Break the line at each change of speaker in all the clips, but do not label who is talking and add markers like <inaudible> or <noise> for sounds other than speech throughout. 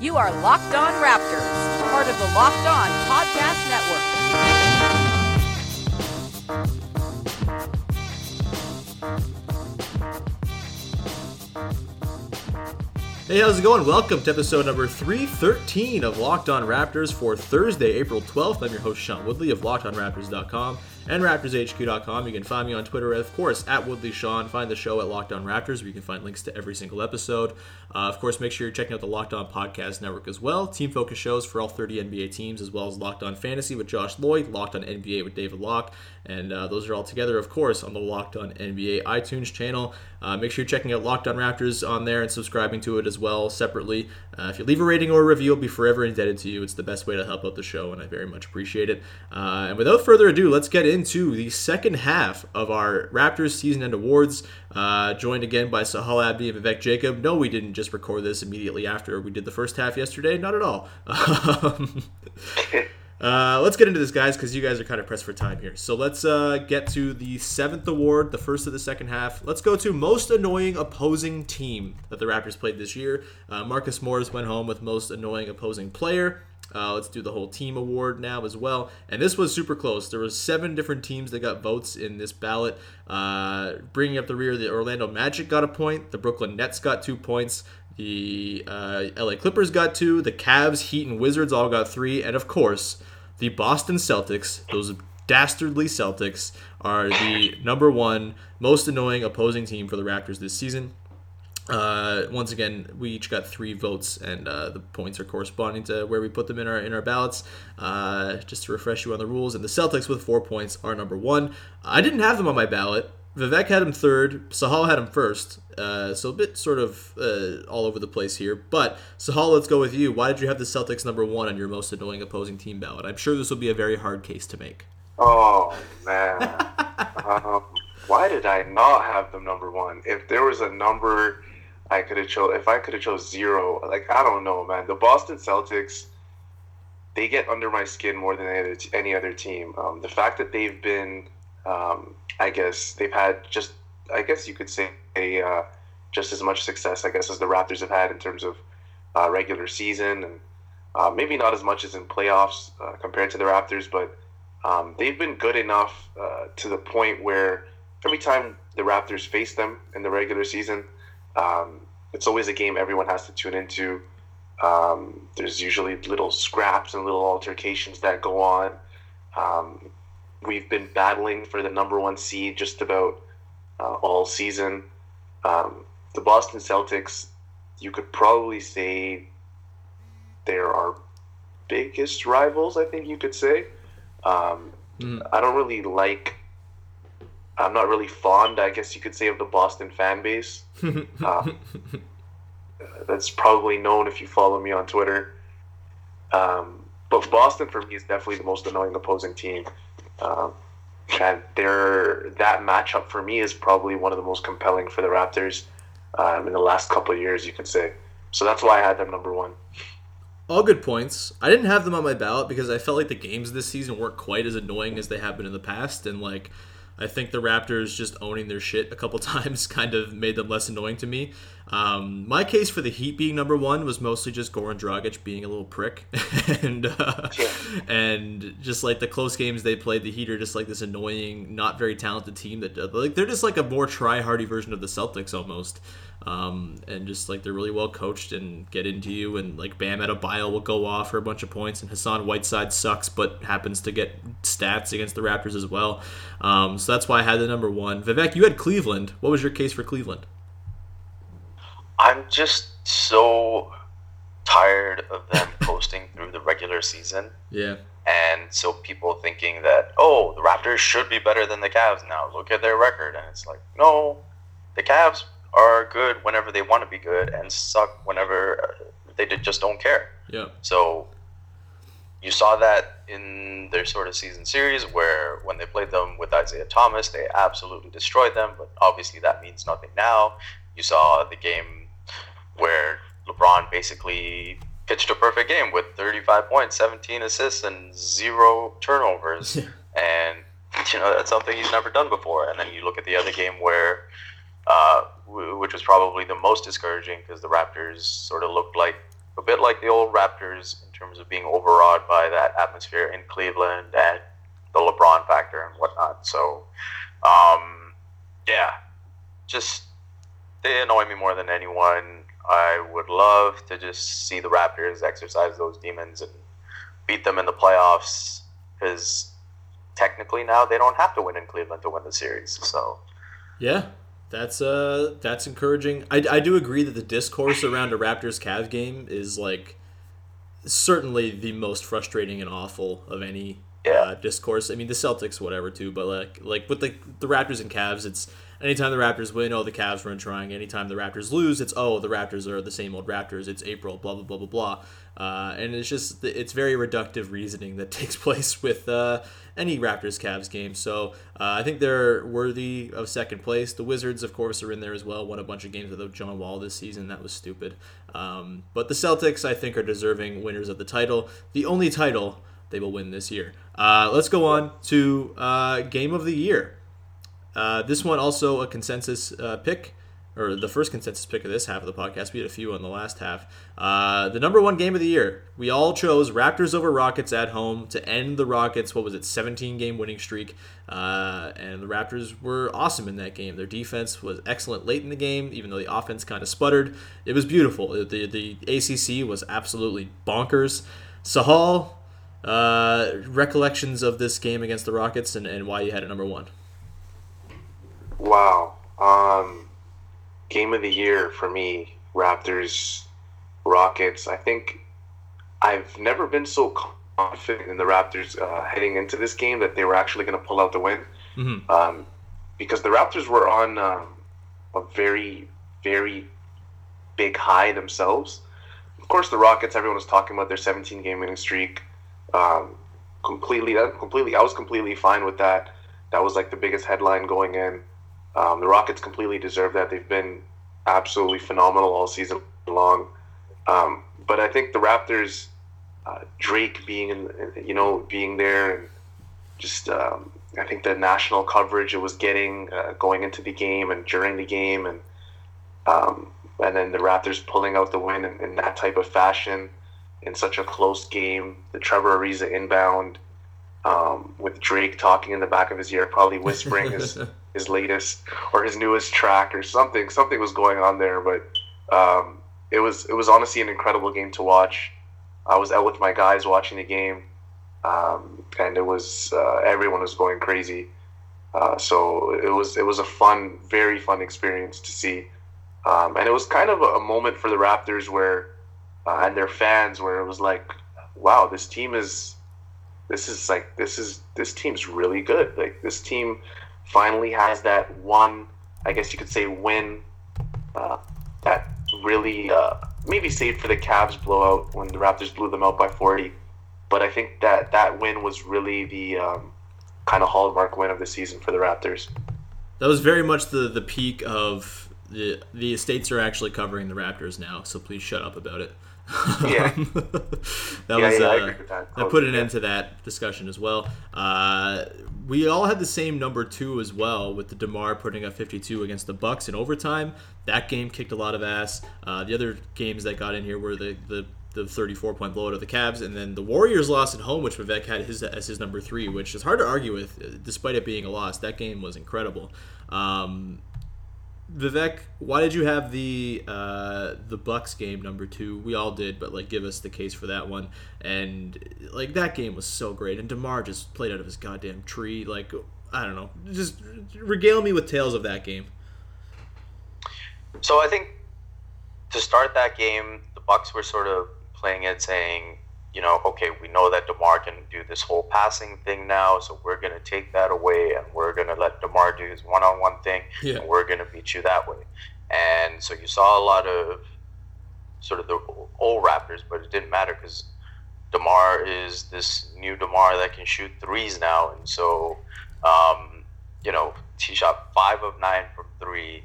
You are Locked On Raptors, part of the Locked On Podcast Network.
Hey, how's it going? Welcome to episode number 313 of Locked On Raptors for Thursday, April 12th. I'm your host, Sean Woodley of LockedOnRaptors.com and RaptorsHQ.com. You can find me on Twitter, of course, at Woodley WoodleySean. Find the show at Locked On Raptors, where you can find links to every single episode. Uh, of course, make sure you're checking out the Locked On Podcast Network as well. Team focus shows for all 30 NBA teams, as well as Locked On Fantasy with Josh Lloyd, Locked On NBA with David Locke, and uh, those are all together, of course, on the Locked On NBA iTunes channel. Uh, make sure you're checking out Locked On Raptors on there and subscribing to it as well separately. Uh, if you leave a rating or a review, I'll be forever indebted to you. It's the best way to help out the show, and I very much appreciate it. Uh, and without further ado, let's get into the second half of our Raptors season end awards. Uh, joined again by Sahal Abdi and Vivek Jacob. No, we didn't just record this immediately after we did the first half yesterday. Not at all. <laughs> Uh, let's get into this, guys, because you guys are kind of pressed for time here. So let's uh, get to the seventh award, the first of the second half. Let's go to most annoying opposing team that the Raptors played this year. Uh, Marcus Morris went home with most annoying opposing player. Uh, let's do the whole team award now as well. And this was super close. There was seven different teams that got votes in this ballot. Uh, bringing up the rear, the Orlando Magic got a point. The Brooklyn Nets got two points. The uh, LA Clippers got two. The Cavs, Heat, and Wizards all got three. And of course, the Boston Celtics, those dastardly Celtics, are the number one most annoying opposing team for the Raptors this season. Uh, once again, we each got three votes, and uh, the points are corresponding to where we put them in our in our ballots. Uh, just to refresh you on the rules, and the Celtics with four points are number one. I didn't have them on my ballot. Vivek had him third. Sahal had him first. Uh, so a bit sort of uh, all over the place here. But Sahal, let's go with you. Why did you have the Celtics number one on your most annoying opposing team ballot? I'm sure this will be a very hard case to make.
Oh man, <laughs> um, why did I not have them number one? If there was a number I could have chose, if I could have chose zero, like I don't know, man. The Boston Celtics, they get under my skin more than any other, team. Um, the fact that they've been um, I guess they've had just, I guess you could say, a, uh, just as much success, I guess, as the Raptors have had in terms of uh, regular season, and uh, maybe not as much as in playoffs uh, compared to the Raptors, but um, they've been good enough uh, to the point where every time the Raptors face them in the regular season, um, it's always a game everyone has to tune into. Um, there's usually little scraps and little altercations that go on. Um, we've been battling for the number one seed just about uh, all season. Um, the Boston Celtics, you could probably say they're our biggest rivals. I think you could say. Um, mm. I don't really like. I'm not really fond, I guess you could say, of the Boston fan base. <laughs> um, that's probably known if you follow me on Twitter. Um, but Boston, for me, is definitely the most annoying opposing team. Um, and their that matchup for me is probably one of the most compelling for the Raptors um, in the last couple of years, you could say. So that's why I had them number one.
All good points. I didn't have them on my ballot because I felt like the games this season weren't quite as annoying as they have been in the past, and like I think the Raptors just owning their shit a couple <laughs> times kind of made them less annoying to me. Um, my case for the Heat being number one was mostly just Goran Dragic being a little prick, <laughs> and uh, and just like the close games they played, the Heat are just like this annoying, not very talented team that like they're just like a more try-hardy version of the Celtics almost. Um, and just like they're really well coached and get into you and like Bam Adebayo will go off for a bunch of points and Hassan Whiteside sucks but happens to get stats against the Raptors as well. Um, so that's why I had the number one. Vivek, you had Cleveland. What was your case for Cleveland?
I'm just so tired of them <laughs> posting through the regular season.
Yeah.
And so people thinking that, oh, the Raptors should be better than the Cavs now. Look at their record. And it's like, no, the Cavs are good whenever they want to be good and suck whenever they just don't care.
Yeah.
So you saw that in their sort of season series where when they played them with Isaiah Thomas, they absolutely destroyed them, but obviously that means nothing now. You saw the game where LeBron basically pitched a perfect game with 35 points, 17 assists, and zero turnovers. <laughs> Yeah. and, you know, that's something he's never done before. And then you look at the other game where, uh, which was probably the most discouraging because the Raptors sort of looked like a bit like the old Raptors in terms of being overawed by that atmosphere in Cleveland and the LeBron factor and whatnot. So, um, yeah, just they annoy me more than anyone. I would love to just see the Raptors exercise those demons and beat them in the playoffs because technically now they don't have to win in Cleveland to win the series. So,
yeah, that's uh that's encouraging. I, I do agree that the discourse around a Raptors Cavs game is like certainly the most frustrating and awful of any
Yeah.
uh, discourse. I mean the Celtics whatever too, but like like with the the Raptors and Cavs, it's anytime the Raptors win, oh the Cavs weren't trying. Anytime the Raptors lose, it's oh the Raptors are the same old Raptors. It's April, blah blah blah blah blah. Uh, and it's just it's very reductive reasoning that <laughs> takes place with uh, any Raptors Cavs game. So uh, I think they're worthy of second place. The Wizards, of course, are in there as well. Won a bunch of games without John Wall this season. That was stupid. Um, but the Celtics, I think, are deserving winners of the title. The only title they will win this year. Uh, let's go on to uh, game of the year. Uh, this one also a consensus uh, pick, or the first consensus pick of this half of the podcast. We had a few on the last half. Uh, the number one game of the year. We all chose Raptors over Rockets at home to end the Rockets. What was it, 17 game winning streak? Uh, and the Raptors were awesome in that game. Their defense was excellent late in the game, even though the offense kind of sputtered. It was beautiful. The the ACC was absolutely bonkers. Sahal, uh, recollections of this game against the Rockets and, and why you had it number one.
Wow. Um, game of the year for me, Raptors, Rockets. I think I've never been so confident in the Raptors uh, heading into this game that they were actually going to pull out the win.
Mhm.
Um, because the Raptors were on um, a very, very big high themselves. Of course, the Rockets. Everyone was talking about their 17 game winning streak. Um, completely, completely. I was completely fine with that. That was like the biggest headline going in. Um, the Rockets completely deserve that. They've been absolutely phenomenal all season long. Um, but I think the Raptors, uh, Drake being in, you know, being there and just, um, I think the national coverage it was getting uh, going into the game and during the game, and um, and then the Raptors pulling out the win in, in that type of fashion in such a close game. The Trevor Ariza inbound um, with Drake talking in the back of his ear, probably whispering his <laughs> his latest or his newest track or something. Something was going on there, but um, it was it was honestly an incredible game to watch. I was out with my guys watching the game, um, and it was uh, everyone was going crazy. Uh, so it was it was a fun, very fun experience to see, um, and it was kind of a, moment for the Raptors where uh, and their fans where it was like, wow, this team is this is like this is this team's really good. Like this team finally has that one, I guess you could say, win uh, that really uh, maybe saved for the Cavs blowout when the Raptors blew them out by 40. But I think that that win was really the um, kind of hallmark win of the season for the Raptors.
That was very much the the peak of the the estates are actually covering the Raptors now, so please shut up about it.
Yeah. <laughs> <laughs>
that
Yeah,
was
yeah, I
uh,
that.
that put an
Yeah.
end to that discussion as well. Uh, we all had the same number two as well, with the Demar putting up 52 against the Bucks in overtime. That game kicked a lot of ass. Uh, the other games that got in here were the the the 34 point blowout of the Cavs, and then the Warriors lost at home, which Vivek had his as his number three, which is hard to argue with, uh, despite it being a loss. That game was incredible. Um, Vivek, why did you have the uh, the Bucks game number two? We all did, but like, give us the case for that one. And like that game was so great, and Demar just played out of his goddamn tree. Like, I don't know, just regale me with tales of that game.
So I think to start that game, the Bucks were sort of playing it, saying, you know, okay, we know that Demar can do this whole passing thing now, so we're gonna take that away, and we're gonna let Demar do his one-on-one thing,
Yeah.
and we're gonna beat you that way. And so you saw a lot of sort of the old Raptors, but it didn't matter because DeMar is this new DeMar that can shoot threes now, and so um, you know he shot five of nine from three,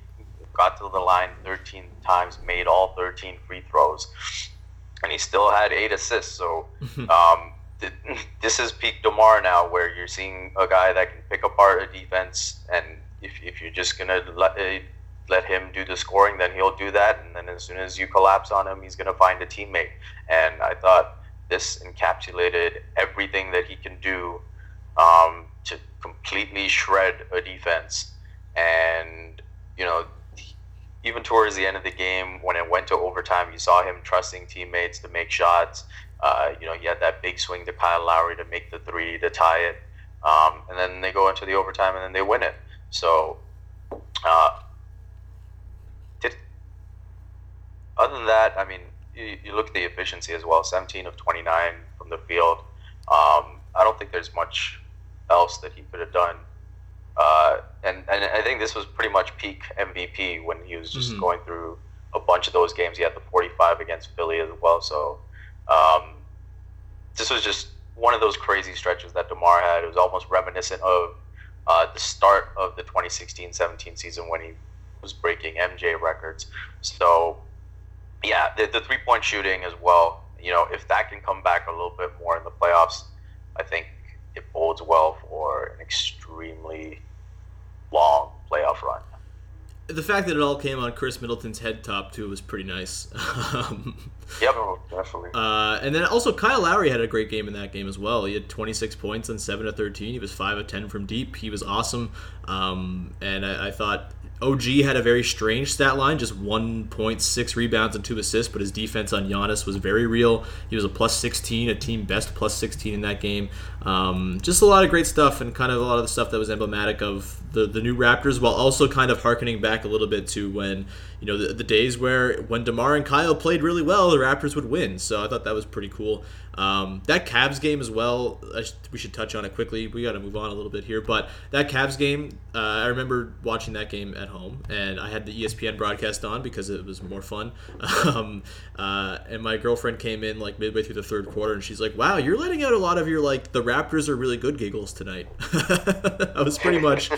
got to the line 13 times, made all 13 free throws, and he still had eight assists. So <laughs> um, th- <laughs> this is peak DeMar now, where you're seeing a guy that can pick apart a defense, and if, if you're just gonna let uh, let him do the scoring, then he'll do that, and then as soon as you collapse on him, he's gonna find a teammate. And I thought this encapsulated everything that he can do um, to completely shred a defense. And, you know, even towards the end of the game, when it went to overtime, you saw him trusting teammates to make shots. Uh, you know, he had that big swing to Kyle Lowry to make the three to tie it. Um, and then they go into the overtime and then they win it. So, uh, did, other than that, I mean, you, you look at the efficiency as well 17 of 29 from the field. Um, I don't think there's much else that he could have done. Uh, and, and I think this was pretty much peak MVP when he was just
Mhm.
going through a bunch of those games. He had the 45 against Philly as well. So um, this was just one of those crazy stretches that DeMar had. It was almost reminiscent of uh, the start of the 2016-17 season when he was breaking MJ records. So yeah, the, the three point shooting as well. You know, if that can come back a little bit more in the playoffs, I think it bodes well for an extremely long playoff run.
The fact that it all came on Khris Middleton's head top too was pretty nice. <laughs> um,
Yep.
Oh, definitely.
Uh, and then also Kyle Lowry had a great game in that game as well. He had 26 points on 7 of 13. He was 5 of 10 from deep. He was awesome. Um, and I, I thought OG had a very strange stat line, just 1.6 rebounds and 2 assists, but his defense on Giannis was very real. He was a plus 16, a team best plus 16 in that game. Um, just a lot of great stuff and kind of a lot of the stuff that was emblematic of the, the new Raptors while also kind of harkening back a little bit to when, you know, the, the days where when DeMar and Kyle played really well, the Raptors would win. So I thought that was pretty cool. Um, that Cavs game as well, I sh- we should touch on it quickly. We got to move on a little bit here. But that Cavs game, uh, I remember watching that game at home, and I had the ESPN broadcast on because it was more fun. <laughs> Um, uh, and my girlfriend came in like midway through the third quarter, and she's like, "Wow, you're letting out a lot of your like the Raptors are really good giggles tonight." <laughs> that was pretty much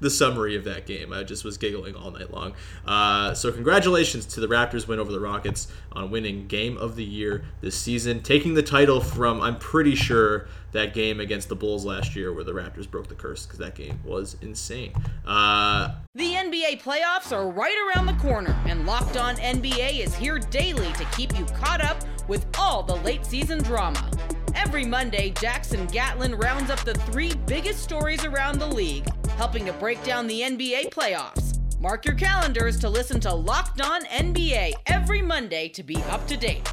the summary of that game. I just was giggling all night long. Uh, so congratulations to the Raptors win over the Rockets on winning Game of the Year this season, taking the title from I'm pretty sure that game against the Bulls last year where the Raptors broke the curse because that game was insane. Uh,
The NBA playoffs are right around the corner, and Locked On NBA is here daily to keep you caught up with all the late season drama. Every Monday, Jackson Gatlin rounds up the three biggest stories around the league, helping to break down the NBA playoffs. Mark your calendars to listen to Locked On NBA every Monday to be up to date.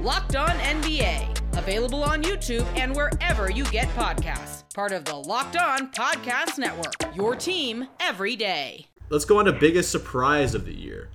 Locked On NBA, available on YouTube and wherever you get podcasts. Part of the Locked On Podcast Network, your team every day.
let's go on to biggest surprise of the year.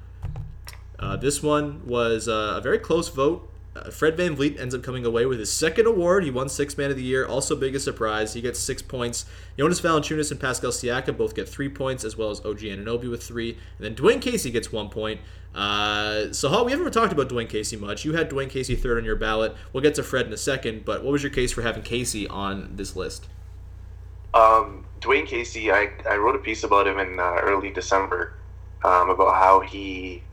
Uh, this one was uh, a very close vote. Uh, Fred VanVleet ends up coming away with his second award. He won Sixth Man of the Year. Also, biggest surprise, he gets six points. Jonas Valanciunas and Pascal Siakam both get three points, as well as OG Anunoby with three. And then Dwane Casey gets one point. Uh, so, Hall, we haven't talked about Dwane Casey much. You had Dwane Casey third on your ballot. We'll get to Fred in a second, but what was your case for having Casey on this list?
Um, Dwane Casey, I, I wrote a piece about him in uh, early December um, about how he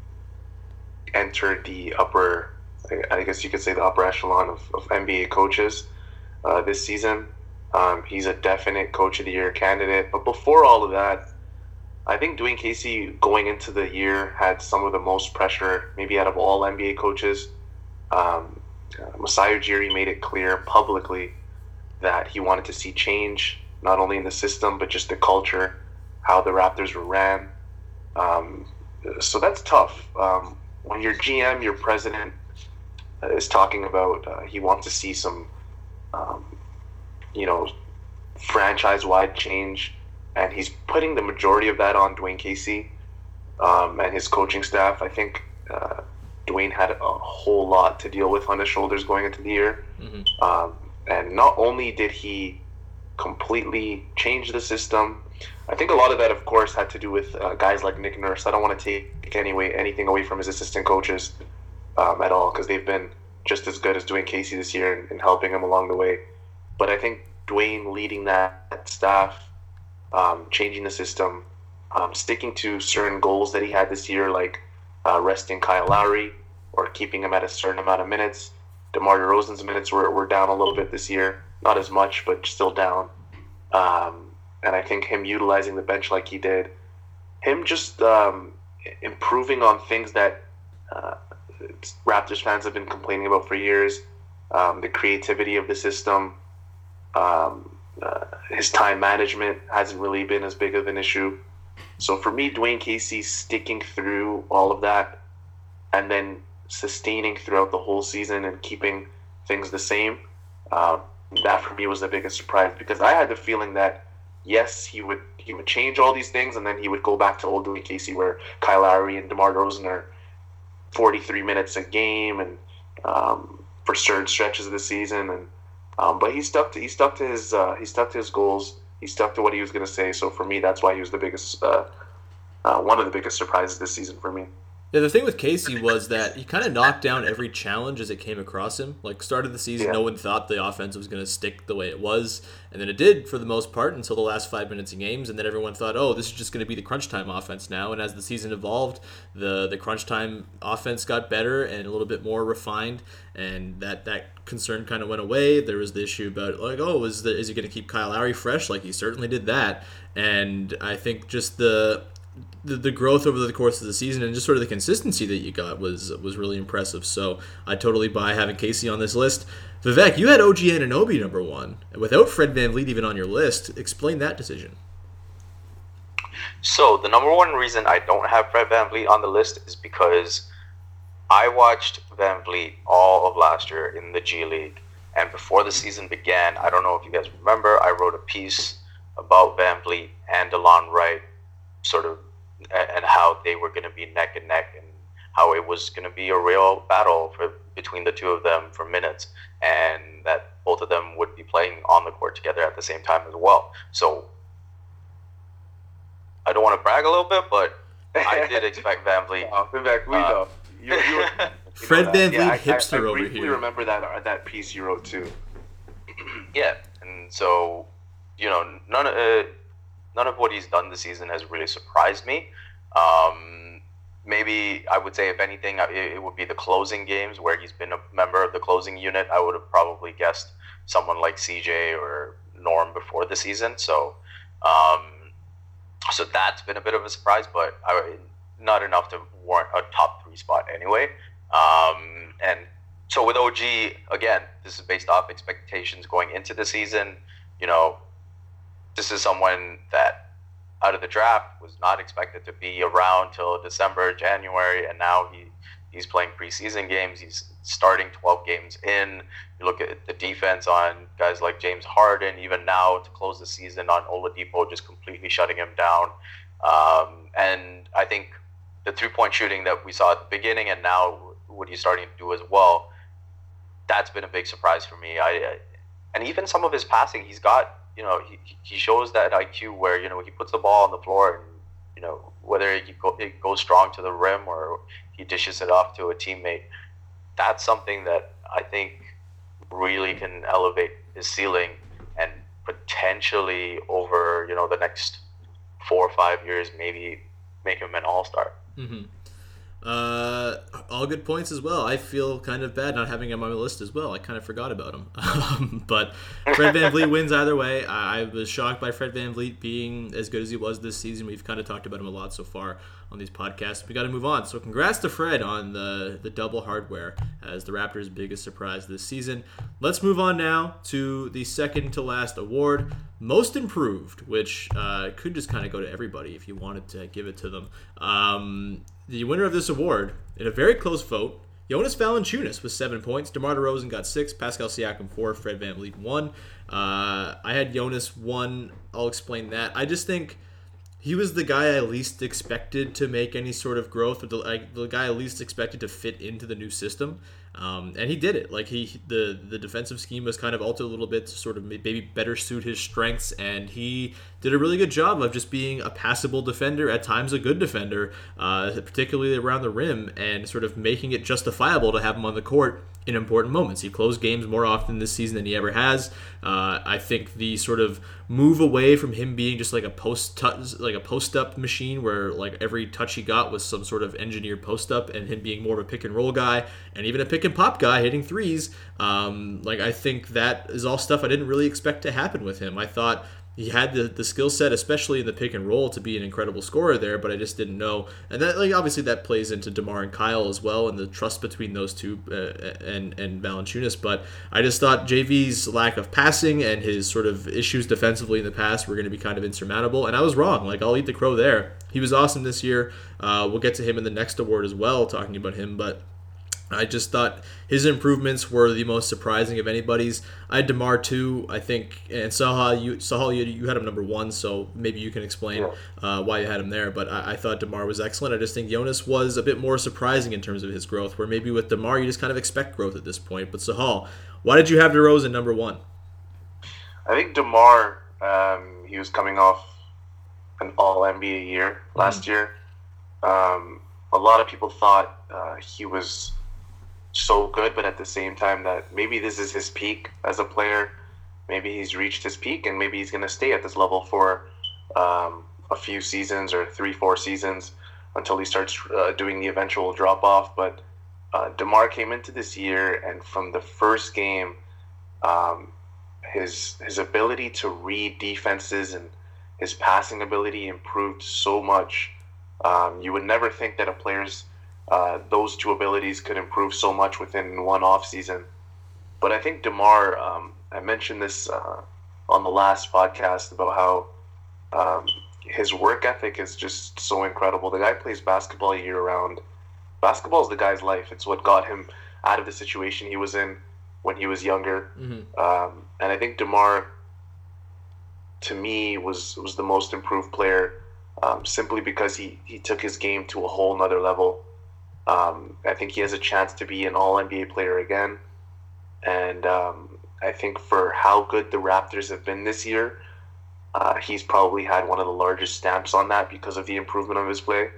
entered the upper, I- guess you could say the upper echelon of, of NBA coaches uh, this season. Um, he's a definite coach of the year candidate. But before all of that, I think Dwane Casey going into the year had some of the most pressure, maybe out of all NBA coaches. Um, uh, Masai Ujiri made it clear publicly that he wanted to see change, not only in the system, but just the culture, how the Raptors were ran. Um, so that's tough. Um, when your GM, you're president, is talking about uh, he wants to see some, um, you know, franchise wide change, and he's putting the majority of that on Dwane Casey um, and his coaching staff. I think uh, Dwane had a whole lot to deal with on his shoulders going into the year. Um, and not only did he completely change the system, I think a lot of that, of course, had to do with uh, guys like Nick Nurse. I don't want to take anyway anything away from his assistant coaches, um, at all because they've been just as good as Dwane Casey this year and, and helping him along the way. But I think Dwane leading that, staff, um, changing the system, um, sticking to certain goals that he had this year, like uh, resting Kyle Lowry or keeping him at a certain amount of minutes. DeMar DeRozan's minutes were, were down a little bit this year, not as much, but still down. Um, and I think him utilizing the bench like he did, him just um, improving on things that uh, Raptors fans have been complaining about for years. Um, the creativity of the system, um, uh, his time management hasn't really been as big of an issue. So for me, Dwane Casey sticking through all of that and then sustaining throughout the whole season and keeping things the same, uh, that for me was the biggest surprise because I had the feeling that yes, he would he would change all these things and then he would go back to old Dwane Casey where Kyle Lowry and DeMar DeRozan are 43 minutes a game and um, for certain stretches of the season and um, but he stuck to he stuck to his uh, he stuck to his goals. He stuck to what he was going to say. So for me that's why he was the biggest uh, uh, one of the biggest surprises this season for me
Yeah, the thing with Casey was that he kind of knocked down every challenge as it came across him. Like started the season,
Yeah.
no one thought the offense was going to stick the way it was, and then it did for the most part until the last five minutes of games, and then everyone thought, oh, this is just going to be the crunch time offense now. And as the season evolved, the the crunch time offense got better and a little bit more refined, and that that concern kind of went away. There was the issue about like, oh, is the is he going to keep Kyle Lowry fresh? Like he certainly did that, and I think just the the, the growth over the course of the season and just sort of the consistency that you got was was really impressive. So I totally buy having Casey on this list. Vivek, you had OG Anunoby number one without Fred VanVleet even on your list. Explain that decision.
So the number one reason I don't have Fred VanVleet on the list is because I watched VanVleet all of last year in the G League, and before the season began, I don't know if you guys remember, I wrote a piece about VanVleet and Delon Wright, sort of, and how they were going to be neck and neck, and how it was going to be a real battle for between the two of them for minutes, and that both of them would be playing on the court together at the same time as well. So I don't want to brag a little bit, but I did <laughs> expect VanVleet.
Oh, Vivek, we
Uh,
know. You, you, you <laughs>
Fred
that.
VanVleet,
I- I-
hipster
I,
over
briefly
here.
remember that uh, that piece you wrote too.
Yeah, and so you know, none of uh, none of what he's done this season has really surprised me. Um, maybe I would say, if anything, it, would be the closing games where he's been a member of the closing unit. I would have probably guessed someone like CJ or Norm before the season. So, um, so that's been a bit of a surprise, but I, not enough to warrant a top three spot anyway. Um, and so with OG, again, this is based off expectations going into the season. You know, this is someone that out of the draft was not expected to be around till December, January, and now he he's playing preseason games. He's starting 12 games in. You look at the defense on guys like James Harden, even now to close the season on Oladipo, just completely shutting him down. Um, and I think the three point shooting that we saw at the beginning and now what he's starting to do as well, that's been a big surprise for me. I, I and even some of his passing, he's got you know he, he shows that IQ where you know he puts the ball on the floor and you know whether he go, it goes strong to the rim or he dishes it off to a teammate. That's something that I think really can elevate his ceiling and potentially over you know the next four or five years maybe make him an all star.
Mm-hmm. Uh, all good points as well. I feel kind of bad not having him on my list as well. I kind of forgot about him. <laughs> Um, but Fred VanVleet wins either way. I, I was shocked by Fred VanVleet being as good as he was this season. We've kind of talked about him a lot so far on these podcasts. We got to move on. So congrats to Fred on the the double hardware as the Raptors' biggest surprise this season. Let's move on now to the second to last award, Most Improved, which uh, could just kind of go to everybody if you wanted to give it to them. Um, the winner of this award, in a very close vote, Jonas Valanciunas with seven points. DeMar DeRozan got six. Pascal Siakam four. Fred VanVleet one. Uh, I had Jonas one. I'll explain that. I just think he was the guy I least expected to make any sort of growth, or the, like, the guy I least expected to fit into the new system. Um, and he did it. Like he, the the defensive scheme was kind of altered a little bit to sort of maybe better suit his strengths, and he did a really good job of just being a passable defender, at times a good defender, uh, particularly around the rim, and sort of making it justifiable to have him on the court in important moments. He closed games more often this season than he ever has. Uh, I think the sort of move away from him being just like a post like a post up machine where like every touch he got was some sort of engineered post up, and him being more of a pick and roll guy and even a pick and pop guy hitting threes. Um, like I think that is all stuff I didn't really expect to happen with him. I thought he had the, the skill set, especially in the pick and roll, to be an incredible scorer there, but I just didn't know. And that, like, obviously, that plays into Demar and Kyle as well, and the trust between those two uh, and and Valanciunas. But I just thought JV's lack of passing and his sort of issues defensively in the past were going to be kind of insurmountable, and I was wrong. Like, I'll eat the crow there. He was awesome this year. Uh, we'll get to him in the next award as well, talking about him, but. I just thought his improvements were the most surprising of anybody's. I had Demar too, I think, and Saha, you Sahal, you, you had him number one, so maybe you can explain uh, why you had him there. But I, I, thought Demar was excellent. I just think Jonas was a bit more surprising in terms of his growth. Where maybe with Demar, you just kind of expect growth at this point. But Sahal, why did you have DeRozan number one?
I think Demar, um, he was coming off an All NBA year last mm-hmm. year. Um, a lot of people thought uh, he was so good, but at the same time that maybe this is his peak as a player. Maybe he's reached his peak, and maybe he's going to stay at this level for um, a few seasons or three, four seasons until he starts uh, doing the eventual drop off. But uh, Demar came into this year, and from the first game, um, his his ability to read defenses and his passing ability improved so much. Um, you would never think that a player's uh, those two abilities could improve so much within one off season. But I think Demar, um, I mentioned this uh, on the last podcast about how um, his work ethic is just so incredible. The guy plays basketball year round. Basketball is the guy's life. It's what got him out of the situation he was in when he was younger. Mm-hmm. Um, and I think Demar, to me, was was the most improved player um, simply because he he took his game to a whole nother level. Um, I think he has a chance to be an All NBA player again, and um, I think for how good the Raptors have been this year, uh, he's probably had one of the largest stamps on that because of the improvement of his play.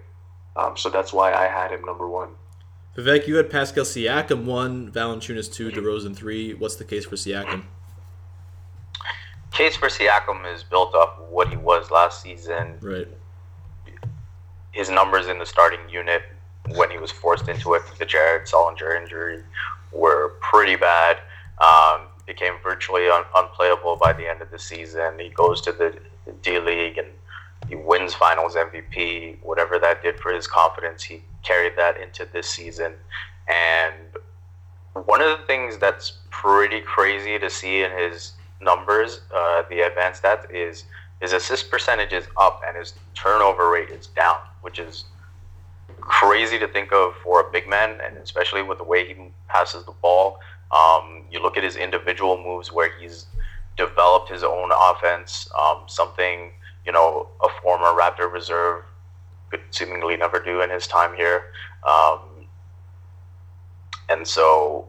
Um, so that's why I had him number one.
Vivek, you had Pascal Siakam one, Valanciunas two, DeRozan three. What's the case for Siakam?
Case for Siakam is built up what he was last season.
Right.
His numbers in the starting unit when he was forced into it, the Jared Sullinger injury, were pretty bad. Um, became virtually un- unplayable by the end of the season. He goes to the D League and he wins Finals MVP. Whatever that did for his confidence, he carried that into this season. And one of the things that's pretty crazy to see in his numbers, uh, the advanced stats, is his assist percentage is up and his turnover rate is down, which is crazy to think of for a big man, and especially with the way he passes the ball. Um, you look at his individual moves where he's developed his own offense, um, something you know a former Raptor reserve could seemingly never do in his time here. Um, and so,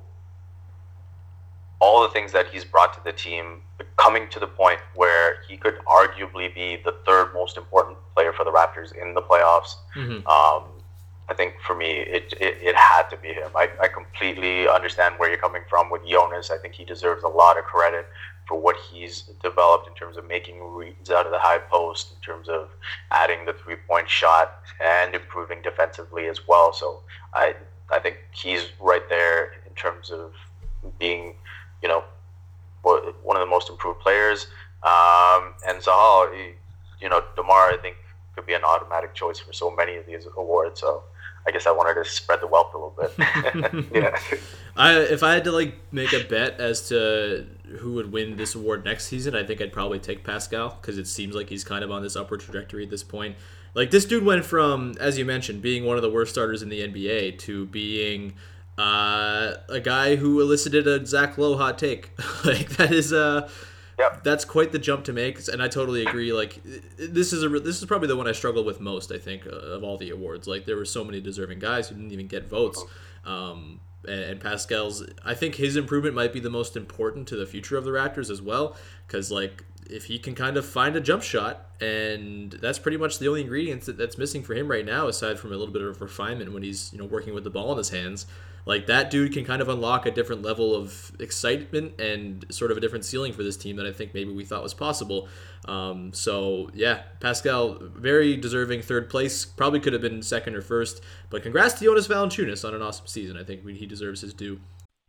all the things that he's brought to the team, coming to the point where he could arguably be the third most important player for the Raptors in the playoffs. Mm-hmm. Um, I think for me, it, it, it had to be him. I, I completely understand where you're coming from with Jonas. I think he deserves a lot of credit for what he's developed in terms of making reads out of the high post, in terms of adding the three point shot and improving defensively as well. So I I think he's right there in terms of being, you know, one of the most improved players. Um, and Sahal, you know, Demar, I think could be an automatic choice for so many of these awards. So I guess I wanted to spread the wealth a little bit. <laughs> yeah.
I if I had to like make a bet as to who would win this award next season, I think I'd probably take Pascal because it seems like he's kind of on this upward trajectory at this point. Like this dude went from, as you mentioned, being one of the worst starters in the NBA to being uh, a guy who elicited a Zach Lowe hot take. <laughs> like that is uh
Yep.
That's quite the jump to make, and I totally agree. Like this is a this is probably the one I struggled with most. I think uh, of all the awards. Like there were so many deserving guys who didn't even get votes. Um, and, and Pascal's, I think his improvement might be the most important to the future of the Raptors as well, because like if he can kind of find a jump shot, and that's pretty much the only ingredient that, that's missing for him right now, aside from a little bit of refinement when he's you know working with the ball in his hands. Like that dude can kind of unlock a different level of excitement and sort of a different ceiling for this team that I think maybe we thought was possible. Um, so yeah, Pascal, very deserving third place. Probably could have been second or first, but congrats to Jonas Valanciunas on an awesome season. I think he deserves his due.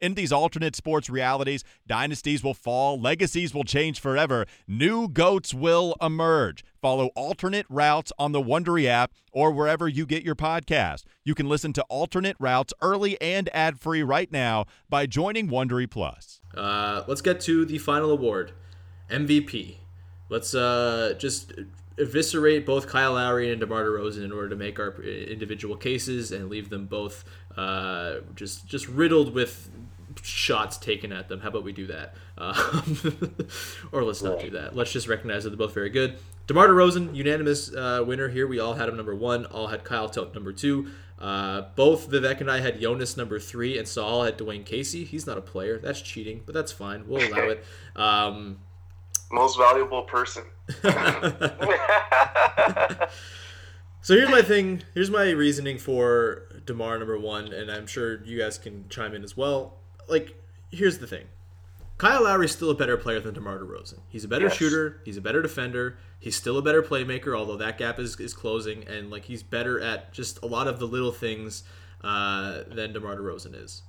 In these alternate sports realities, dynasties will fall, legacies will change forever, new goats will emerge. Follow alternate routes on the Wondery app or wherever you get your podcast. You can listen to alternate routes early and ad free right now by joining Wondery Plus.
Uh, let's get to the final award, MVP. Let's uh, just eviscerate both Kyle Lowry and DeMar DeRozan in order to make our individual cases and leave them both uh, just just riddled with shots taken at them. How about we do that? <laughs> Um, <laughs> or let's not do that. Let's just recognize that they're both very good. DeMar DeRozan, unanimous uh, winner here. We all had him number one. All had Kyle Tote number two. Uh, both Vivek and I had Jonas number three, and Saul had Dwane Casey. He's not a player. That's cheating, but that's fine. We'll allow it. Um,
Most valuable person. <laughs> <laughs>
so here's my thing. Here's my reasoning for Demar number one, and I'm sure you guys can chime in as well. Like, here's the thing. Kyle Lowry's still a better player than DeMar DeRozan. He's a better
Yes.
shooter. He's a better defender. He's still a better playmaker, although that gap is, is closing. And like he's better at just a lot of the little things uh, than DeMar DeRozan is.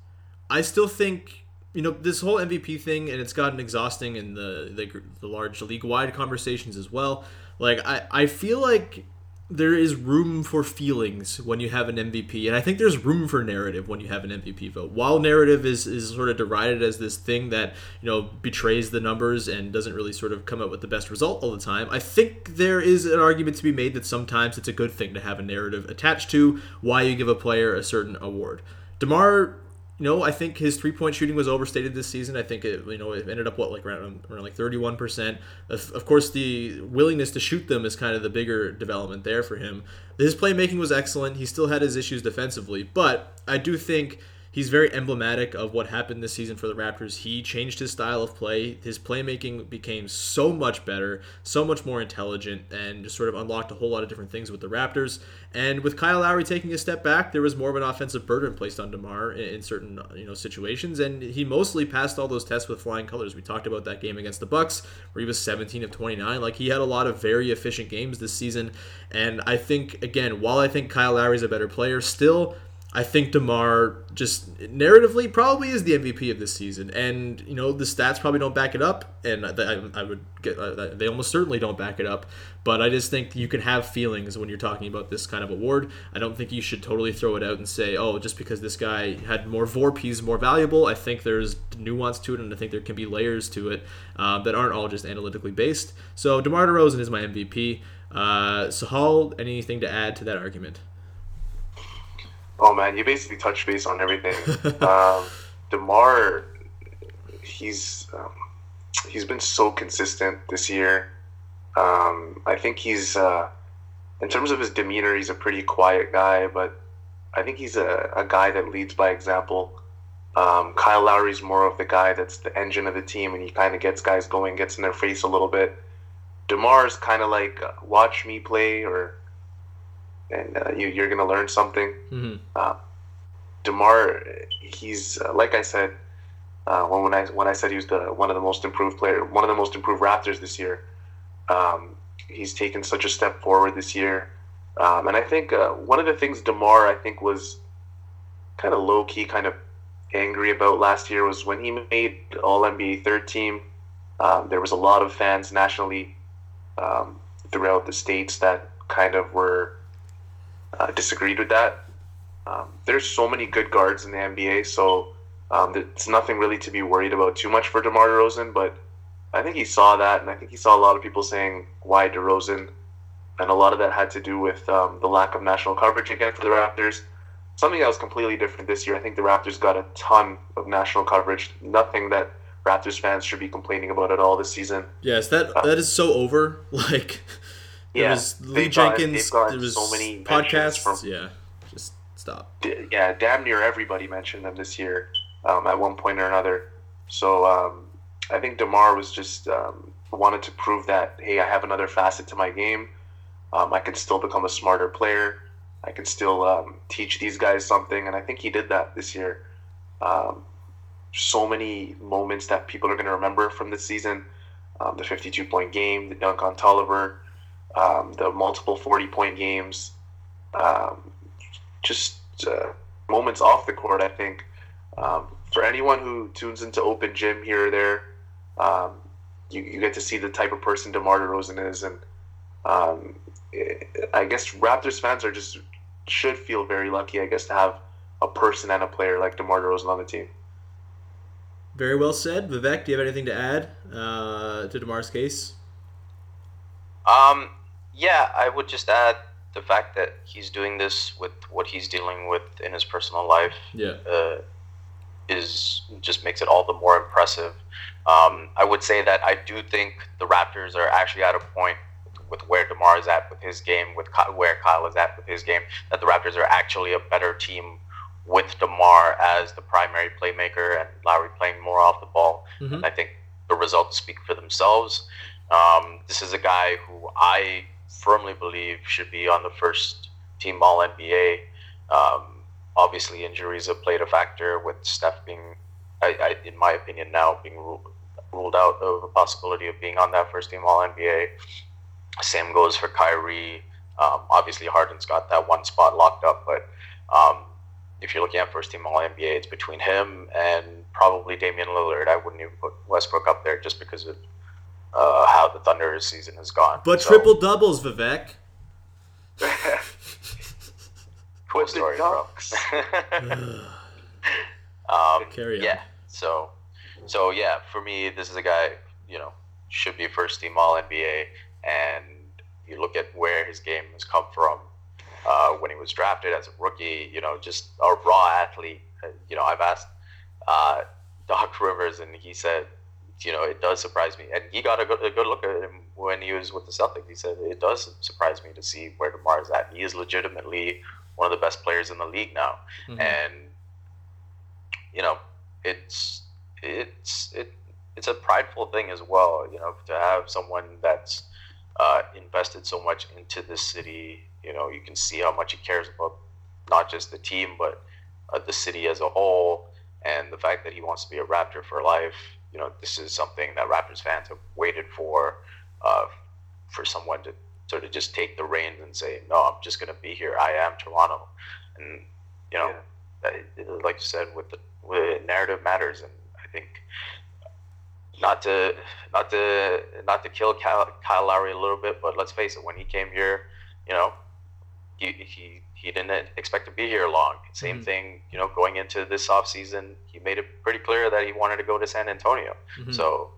I still think you know this whole MVP thing, and it's gotten exhausting in the the, the large league wide conversations as well. Like I I feel like there is room for feelings when you have an MVP, and I think there's room for narrative when you have an MVP vote. While narrative is, is sort of derided as this thing that you know betrays the numbers and doesn't really sort of come up with the best result all the time, I think there is an argument to be made that sometimes it's a good thing to have a narrative attached to why you give a player a certain award. Demar you know, I think his three point shooting was overstated this season. I think it, you know, it ended up what like around, around like thirty one percent. Of of course, the willingness to shoot them is kind of the bigger development there for him. His playmaking was excellent. He still had his issues defensively, but I do think he's very emblematic of what happened this season for the Raptors. He changed his style of play. His playmaking became so much better, so much more intelligent, and just sort of unlocked a whole lot of different things with the Raptors. And with Kyle Lowry taking a step back, there was more of an offensive burden placed on DeMar in, in certain you know situations, and he mostly passed all those tests with flying colors. We talked about that game against the Bucks where he was 17 of 29. Like he had a lot of very efficient games this season, and I think again, while I think Kyle Lowry's a better player, still I think DeMar just narratively probably is the MVP of this season, and you know the stats probably don't back it up, and I, I would get uh, they almost certainly don't back it up. But I just think you can have feelings when you're talking about this kind of award. I don't think you should totally throw it out and say, oh, just because this guy had more VORP, he's more valuable. I think there's nuance to it, and I think there can be layers to it uh, that aren't all just analytically based. So DeMar DeRozan is my MVP. Uh, Sahal, anything to add to that argument?
Oh man, you basically touched base on everything. um, <laughs> Demar, he's um, he's been so consistent this year. Um, I think he's uh, in terms of his demeanor, he's a pretty quiet guy, but I think he's a, a guy that leads by example. Um, Kyle Lowry's more of the guy that's the engine of the team, and he kind of gets guys going, gets in their face a little bit. Demar's kind of like uh, watch me play, or and uh, you, you're gonna learn something.
Mm-hmm.
Uh, Demar, he's uh, like I said uh, when when I when I said he was the one of the most improved player, one of the most improved Raptors this year. Um, he's taken such a step forward this year. Um, and I think uh, one of the things DeMar I think was kind of low key, kind of angry about last year was when he made All NBA third team. Um, there was a lot of fans nationally um, throughout the states that kind of were uh, disagreed with that. Um, there's so many good guards in the NBA, so um, it's nothing really to be worried about too much for DeMar DeRozan. But I think he saw that, and I think he saw a lot of people saying why DeRozan, and a lot of that had to do with um, the lack of national coverage again for the Raptors. Something that was completely different this year. I think the Raptors got a ton of national coverage. Nothing that Raptors fans should be complaining about at all this season.
Yes, that that is so over. <laughs> Like there
Yeah,
was Lee
got-
Jenkins.
got
there was
so many
podcasts.
from-
yeah, just stop.
Yeah, damn near everybody mentioned them this year um, at one point or another. So um, I think Demar was just um, wanted to prove that hey, I have another facet to my game. Um, I can still become a smarter player. I can still um, teach these guys something, and I think he did that this year. Um, so many moments that people are going to remember from this season: um, the 52 point game, the dunk on Tolliver, um, the multiple 40 point games. Um, just uh, moments off the court. I think um, for anyone who tunes into Open Gym here or there, um, you, you get to see the type of person DeMar DeRozan is, and um, I guess Raptors fans are just should feel very lucky, I guess, to have a person and a player like DeMar DeRozan on the team.
Very well said, Vivek. Do you have anything to add uh, to Demar's case?
Um, yeah, I would just add the fact that he's doing this with what he's dealing with in his personal life
Yeah.
uh, is just makes it all the more impressive. Um, I would say that I do think the Raptors are actually at a point with where Demar is at with his game, with Ky- where Kyle is at with his game, that the Raptors are actually a better team with Demar as the primary playmaker and Lowry playing more off the ball.
Mhm.
And I think the results speak for themselves. Um, this is a guy who I firmly believe should be on the first team All NBA. Um, obviously, injuries have played a factor with Steph being, I, I, in my opinion, now being ruled, ruled out of the possibility of being on that first team All NBA. Same goes for Kyrie. Um, obviously, Harden's got that one spot locked up, but um, if you're looking at first team All NBA, it's between him and probably Damian Lillard. I wouldn't even put Westbrook up there just because of how the Thunder season has gone.
But
So,
triple doubles, Vivek. <laughs>
cool
Put
story, bro. <laughs> um,
Carry on.
yeah. So, so yeah, for me, this is a guy you know should be first team All NBA, and you look at where his game has come from uh, when he was drafted as a rookie. You know, just a raw athlete. Uh, You know, I've asked uh, Doc <laughs> Rivers, and he said, you know, it does surprise me, and he got a good, a good look at him when he was with the Celtics. He said it does surprise me to see where Demar is at. He is legitimately one of the best players in the league now,
Mhm.
and you know, it's it's it it's a prideful thing as well. You know, to have someone that's uh, invested so much into this city. You know, you can see how much he cares about not just the team, but uh, the city as a whole, and the fact that he wants to be a Raptor for life. You know, this is something that Raptors fans have waited for, uh, for someone to sort of just take the reins and say, "No, I'm just going to be here. I am Toronto," and you know, that- like you said, with the with narrative matters, and I think not to not to not to kill Kyle, Kyle Lowry a little bit, but let's face it, when he came here, you know, he he, he didn't expect to be here long. Same
Mhm.
thing, you know, going into this offseason, he made it pretty clear that he wanted to go to San Antonio.
Mhm.
So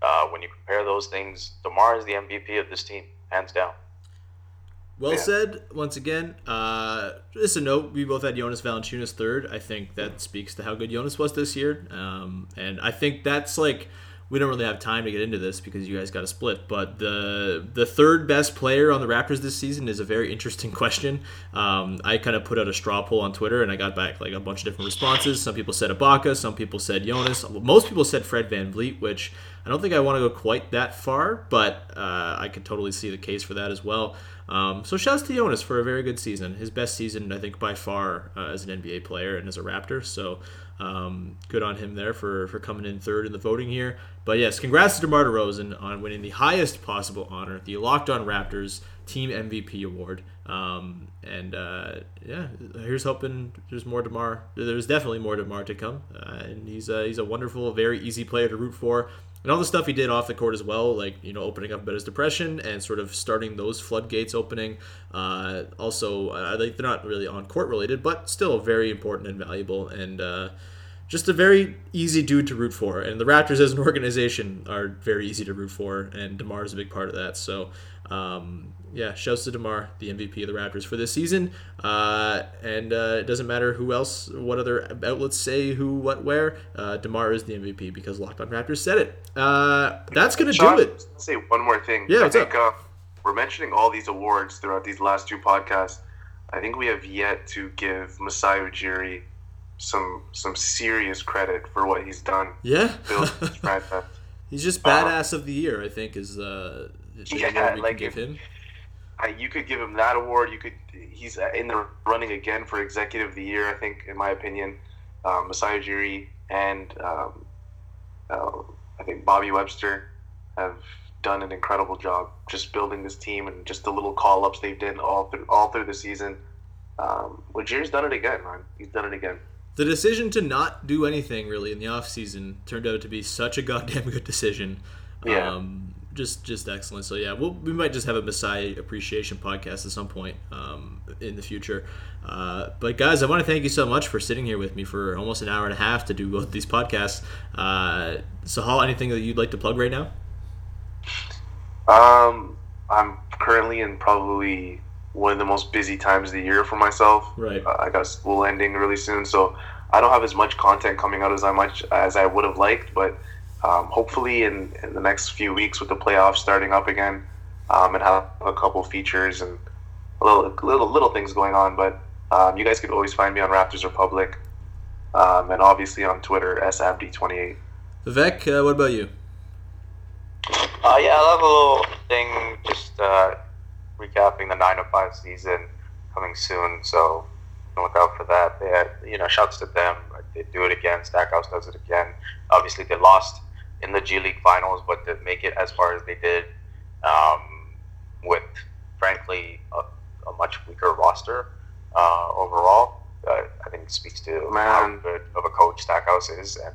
uh, when you compare those things, Demar is the MVP of this team, hands down.
Well
Yeah.
said. Once again, uh, just a note: we both had Jonas Valanciunas third. I think that speaks to how good Jonas was this year, um, and I think that's like we don't really have time to get into this because you guys got to split. But the the third best player on the Raptors this season is a very interesting <laughs> question. Um, I kind of put out a straw poll on Twitter, and I got back like a bunch of different responses. Some people said Ibaka, some people said Jonas, most people said Fred VanVleet, which I don't think I want to go quite that far, but uh, I could totally see the case for that as well. Um, so shouts to Jonas for a very good season. His best season, I think, by far uh, as an NBA player and as a Raptor. So um, good on him there for, for coming in third in the voting here. But yes, congrats to DeMar DeRozan on winning the highest possible honor, the Locked On Raptors Team MVP award. Um, and uh, yeah, here's hoping there's more Demar. There's definitely more Demar to come, uh, and he's a, he's a wonderful, very easy player to root for. And all the stuff he did off the court as well, like you know, opening up about his depression and sort of starting those floodgates opening. Uh, also, I think they're not really on court related, but still very important and valuable. And uh, just a very easy dude to root for. And the Raptors as an organization are very easy to root for, and Demar is a big part of that. So, um, yeah, shouts to Demar, the MVP of the Raptors for this season. Uh, and uh, it doesn't matter who else, what other outlets say who, what, where. Uh, Demar is the MVP because Locked On Raptors said it. Uh, that's gonna do it.
Say one more thing.
Yeah,
I think uh, we're mentioning all these awards throughout these last two podcasts. I think we have yet to give Masai Ujiri some some serious credit for what he's done.
Yeah, <laughs>
build this franchise. <laughs>
he's just badass of the year. I think is uh, the
Yeah, like if-
him.
You could give him that award. You could. He's in the running again for Executive of the Year. I think, in my opinion, um, Masai Ujiri and um, uh, I think Bobby Webster have done an incredible job just building this team and just the little call ups they've done all through all through the season. Um, Ujiri's done it again, man. He's done it again.
The decision to not do anything really in the offseason turned out to be such a goddamn good decision.
Yeah.
Um, just just excellent. So yeah, we'll, we might just have a Masai appreciation podcast at some point um, in the future. Uh, but guys, I want to thank you so much for sitting here with me for almost an hour and a half to do both these podcasts. Uh, Sahal, anything that you'd like to plug right now?
Um, I'm currently in probably one of the most busy times of the year for myself.
Right.
Uh, I got school ending really soon, so I don't have as much content coming out as I much as I would have liked. But um, hopefully, in, in the next few weeks, with the playoffs starting up again, um, and have a couple features and little little little things going on. But um, you guys could always find me on Raptors Republic, um, and obviously on Twitter sabd28.
Vivek, uh, what about you?
Uh, yeah, I have a little thing just uh, recapping the 905 season coming soon, so look out for that. They had, you know, shouts to them. They do it again. Stackhouse does it again. Obviously, they lost in the G League finals, but to make it as far as they did um, with, frankly, a, a much weaker roster uh, overall, uh, I think speaks to how
Man.
good of a coach Stackhouse is, and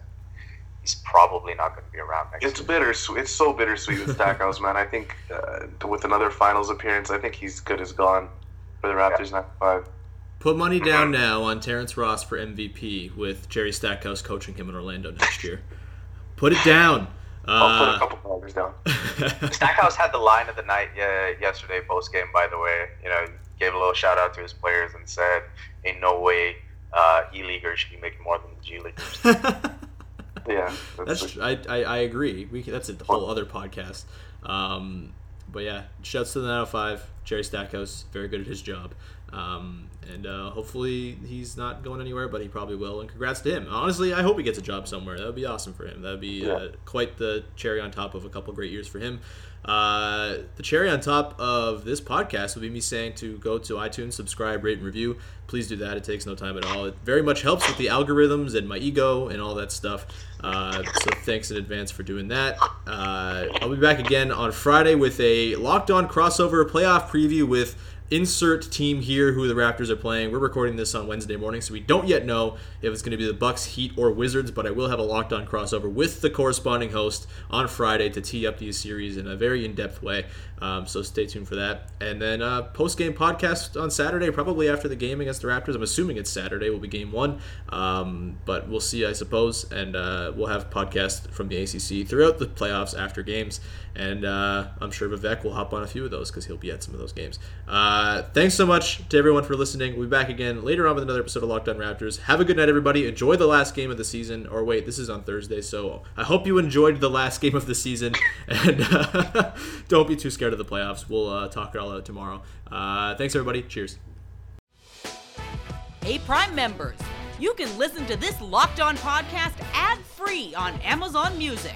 he's probably not going to be around next
It's
year.
bittersweet. It's so bittersweet with <laughs> Stackhouse, man. I think uh, with another finals appearance, I think he's good as gone for the Raptors. Not five.
Put money down now on Terrence Ross for MVP with Jerry Stackhouse coaching him in Orlando next year. Put it down.
I'll put a
Uh,
couple dollars down. <laughs>
Stackhouse had the line of the night uh, yesterday post game. By the way, you know, gave a little shout out to his players and said, "In no way, uh, E leaguers should be making more than the G leaguers." <laughs>
Yeah,
That's I, I, I agree. We can, that's a whole other podcast. Um, but yeah, shouts to the 905. Jerry Stackhouse, very good at his job. Um, and uh, hopefully he's not going anywhere, but he probably will. And congrats to him. Honestly, I hope he gets a job somewhere. That would be awesome for him. That would be uh, quite the cherry on top of a couple great years for him. Uh, the cherry on top of this podcast would be me saying to go to iTunes, subscribe, rate, and review. Please do that. It takes no time at all. It very much helps with the algorithms and my ego and all that stuff. Uh, so thanks in advance for doing that. Uh, I'll be back again on Friday with a locked on crossover playoff preview with insert team here who the Raptors are playing. We're recording this on Wednesday morning, so we don't yet know if it's going to be the Bucks, Heat, or Wizards. But I will have a locked on crossover with the corresponding host on Friday to tee up these series in a very in depth way. Um, so stay tuned for that. And then uh, post game podcast on Saturday, probably after the game against the Raptors. I'm assuming it's Saturday. Will be game one, um, but we'll see, I suppose. And uh, we'll have podcasts from the ACC throughout the playoffs after games. And uh, I'm sure Vivek will hop on a few of those because he'll be at some of those games. Uh, thanks so much to everyone for listening. We'll be back again later on with another episode of Locked On Raptors. Have a good night, everybody. Enjoy the last game of the season. Or wait, this is on Thursday, so I hope you enjoyed the last game of the season. <laughs> And uh, <laughs> don't be too scared of the playoffs. We'll uh, talk it all out tomorrow. Uh, thanks, everybody. Cheers.
Hey, Prime members, you can listen to this Locked On podcast ad free on Amazon Music.